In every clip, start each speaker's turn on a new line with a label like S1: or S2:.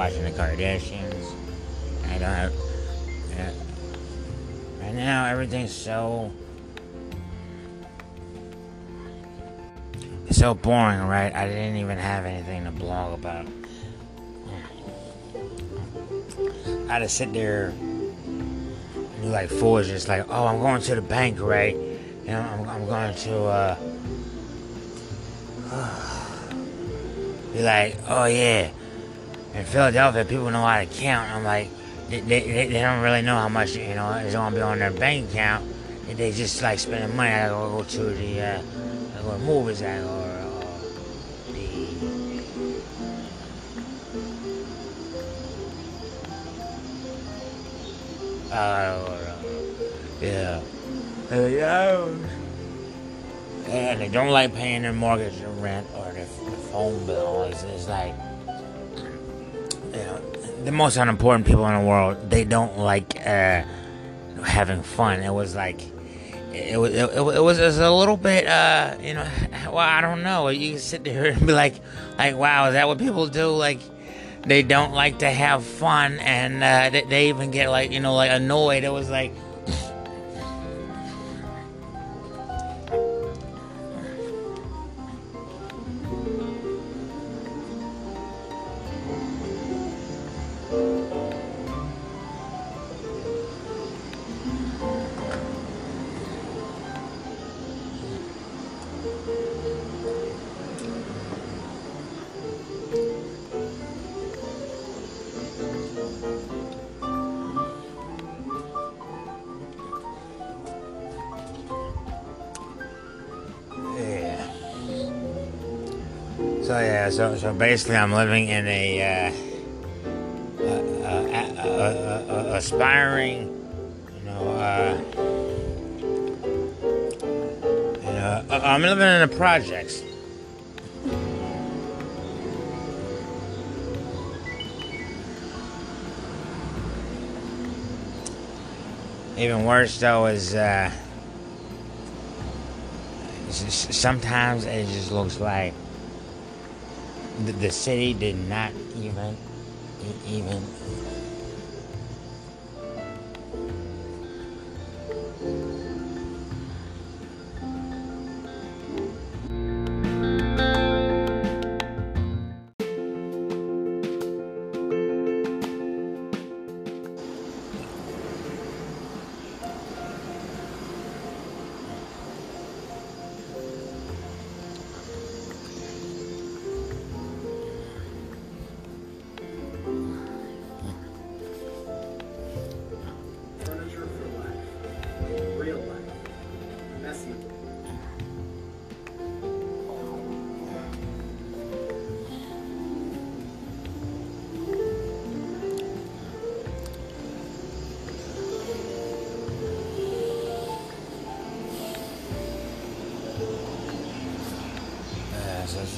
S1: Watching the Kardashians. I don't have. Yeah. Right now, everything's so. So boring, right? I didn't even have anything to blog about. I to sit there do like foolishness, like, oh, I'm going to the bank, right? You know, I'm, I'm going to, uh, be like, oh yeah. In Philadelphia, people know how to count. I'm like, they, they, they don't really know how much, you know, is going to be on their bank account. They just like spending money. I go to the, uh, I go to movies, I go, or, the, uh, yeah. Yeah. And they don't like paying their mortgage or rent or their, their phone bill. It's, it's like, the most unimportant people in the world, they don't like uh, having fun. It was like, it was, it, it, was, a little bit, uh, you know, well, I don't know. You sit there and be like, like, wow, is that what people do? Like, they don't like to have fun, and uh, they, they even get like, you know, like annoyed. It was like, So yeah, so so basically, I'm living in a uh, uh, uh, uh, aspiring, you know, uh, you know, uh, I'm living in the projects. Even worse though is uh, sometimes it just looks like the, city did not even even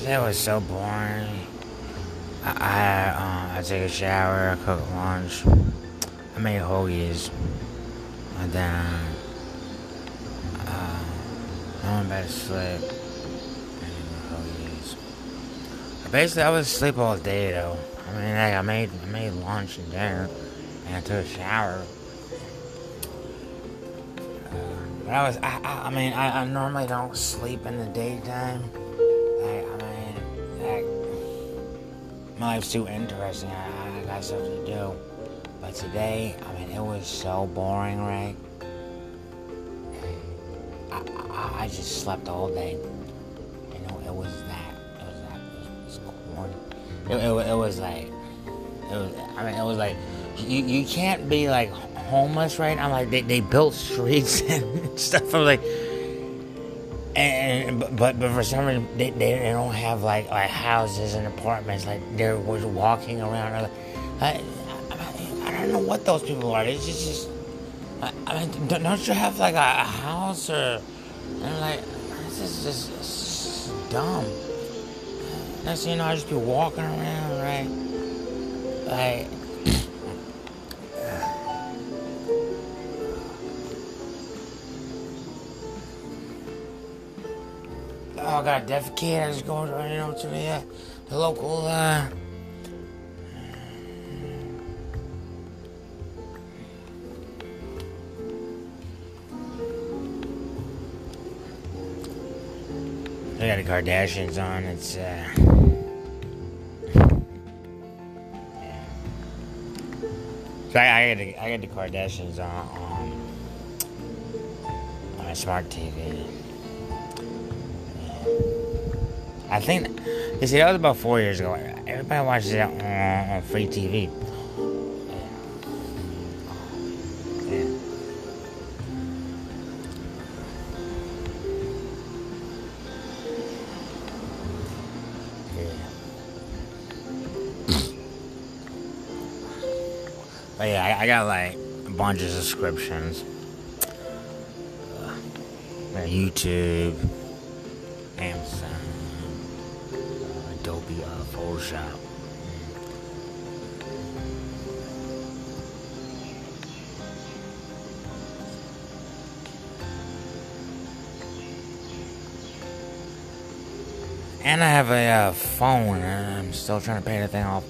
S1: uh, so was so boring. I I, uh, I take a shower, I cook lunch, I made hoagies, and then uh, I went back to sleep. Basically, I was asleep all day though. I mean, like, I made I made lunch and dinner, and I took a shower. But I was, I, I, I mean, I, I normally don't sleep in the daytime. My life's too interesting. I, I got stuff to do. But today, I mean, it was so boring, right? I, I, I just slept all day. You know, it was that. It was that. It was, corny. It, it, it was like, it was, I mean, it was like, you, you can't be like homeless, right? I'm like, they, they built streets and stuff. I'm like, and but but for some reason they, they, they don't have like like houses and apartments. Like they're was walking around. I, I, I don't know what those people are. It's just, just I, I mean, don't don't you have like a, a house or? And like, this is just, just dumb. Next thing you know, I just be walking around, right? Like. I gotta defecate. I just go, you know, to the, uh, the local, uh, I got the Kardashians on. It's uh, yeah. So I, I, got the I got the Kardashians on on, my smart TV. I think you see that was about four years ago. Everybody watches it on, free TV. But yeah, I, I got like a bunch of subscriptions. Uh, YouTube, Amazon, uh, And I have a uh, phone, and I'm still trying to pay the thing off.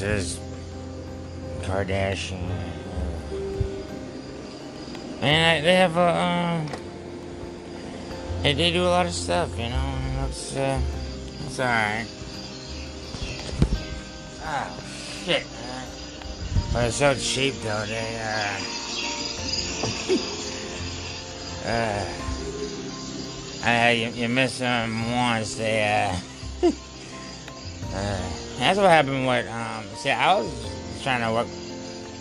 S1: Yeah, is Kardashian. And they have a, um, they, they do a lot of stuff, you know, and it's, uh, it's alright. Oh, shit, man. But it's so cheap, though, they, uh, uh, I, you, you miss them once, they, uh, uh, that's what happened with, um, see, I was trying to work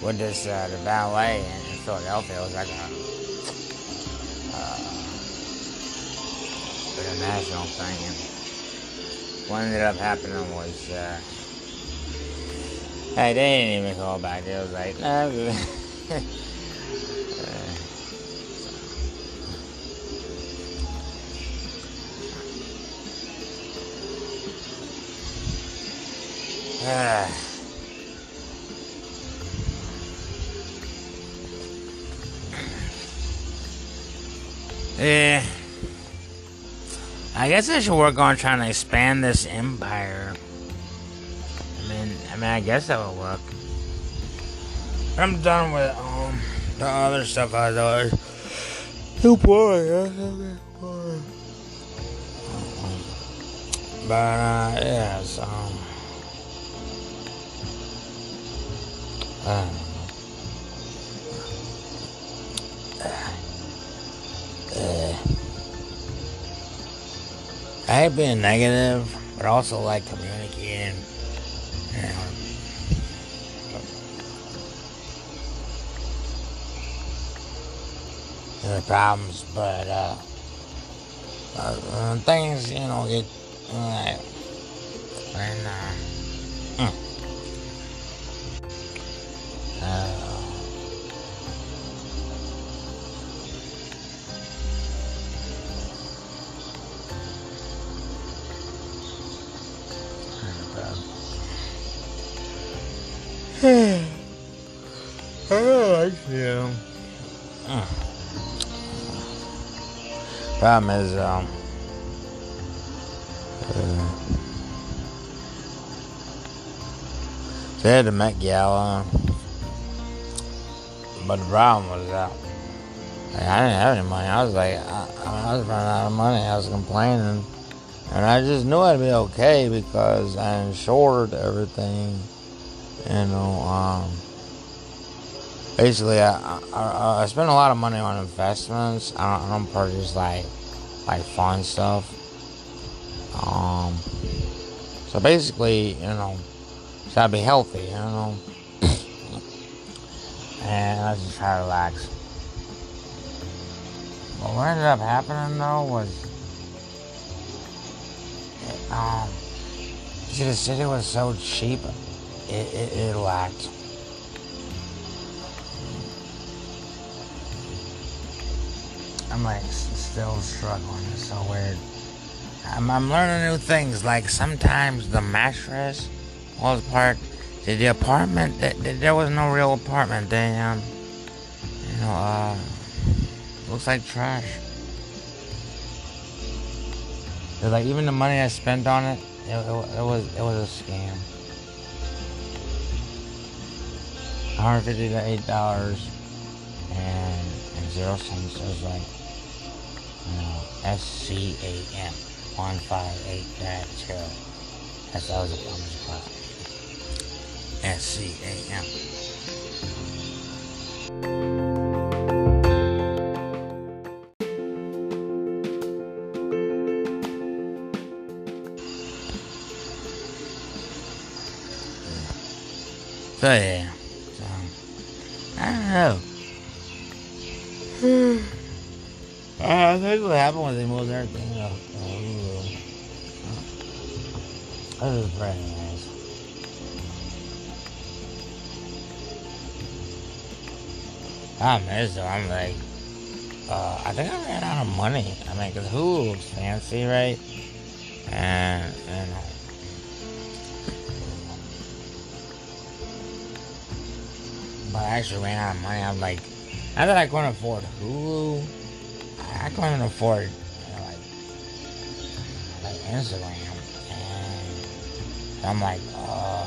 S1: with this, uh, the ballet in, Philadelphia. It was like a, uh, thing. And what ended up happening was, uh, hey, they didn't even call back. It was like, no. yeah. I guess I should work on trying to expand this empire. I mean, I mean, I guess that would work. I'm done with um the other stuff I was too boring. But uh, yeah, so. Know. Uh, I hate being negative, but also like communicating. The problems, but uh, uh, things you know get uh, and uh, I don't like you. Uh. Problem is, um, uh, they had the Met Gala, but the problem was that like, I didn't have any money. I was like, I, I was running out of money. I was complaining, and I just knew I'd be okay because I insured everything. You know, um, basically, I, I I spend a lot of money on investments. I don't, I don't purchase like like fun stuff. Um, so basically, you know, just gotta be healthy, you know, and I just try to relax. But what ended up happening though was, um, see, the city was so cheap, it, it, it lacked. I'm like still struggling. It's so weird. I'm, I'm learning new things. Like sometimes the mattress was part. The, the apartment. th- th- there was no real apartment. They um, you know, uh, looks like trash. It's like even the money I spent on it, it, it, it was it was a scam. 150 to eight dollars and and zero cents. It was like you know S C A M one five eight dash zero. That's that was a promise class. S C A M. So yeah, so I don't know. Hmm. Uh, I think what happened was they moved everything up. That was very nice. I'm amazed though. I'm like, uh, I think I ran out of money. I mean, cause Hulu looks fancy, right? And and but I actually ran out of money. I'm like, not that I couldn't afford Hulu, I couldn't afford like like Instagram, and I'm like, uh,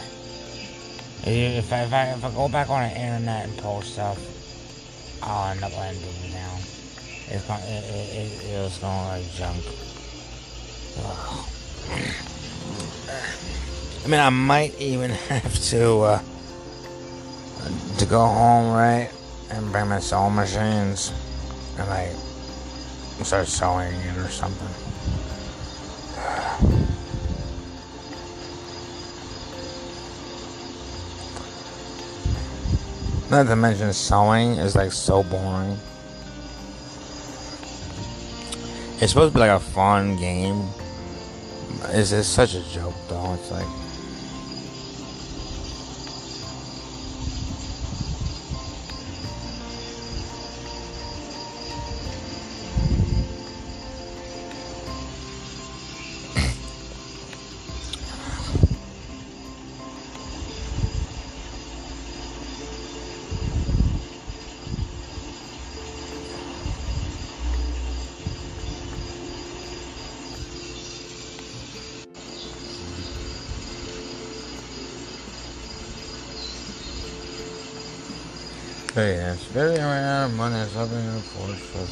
S1: if I, if I if I go back on the internet and post stuff, I'll end up people down. It's going it, it, it, it was going like junk. Ugh. I mean, I might even have to uh, to go home, right, and bring my sewing machines and like start sewing it or something. Not to mention sewing is like so boring. It's supposed to be like a fun game. It's, it's such a joke though. It's like Yeah, it's very of money. is something to afford stuff.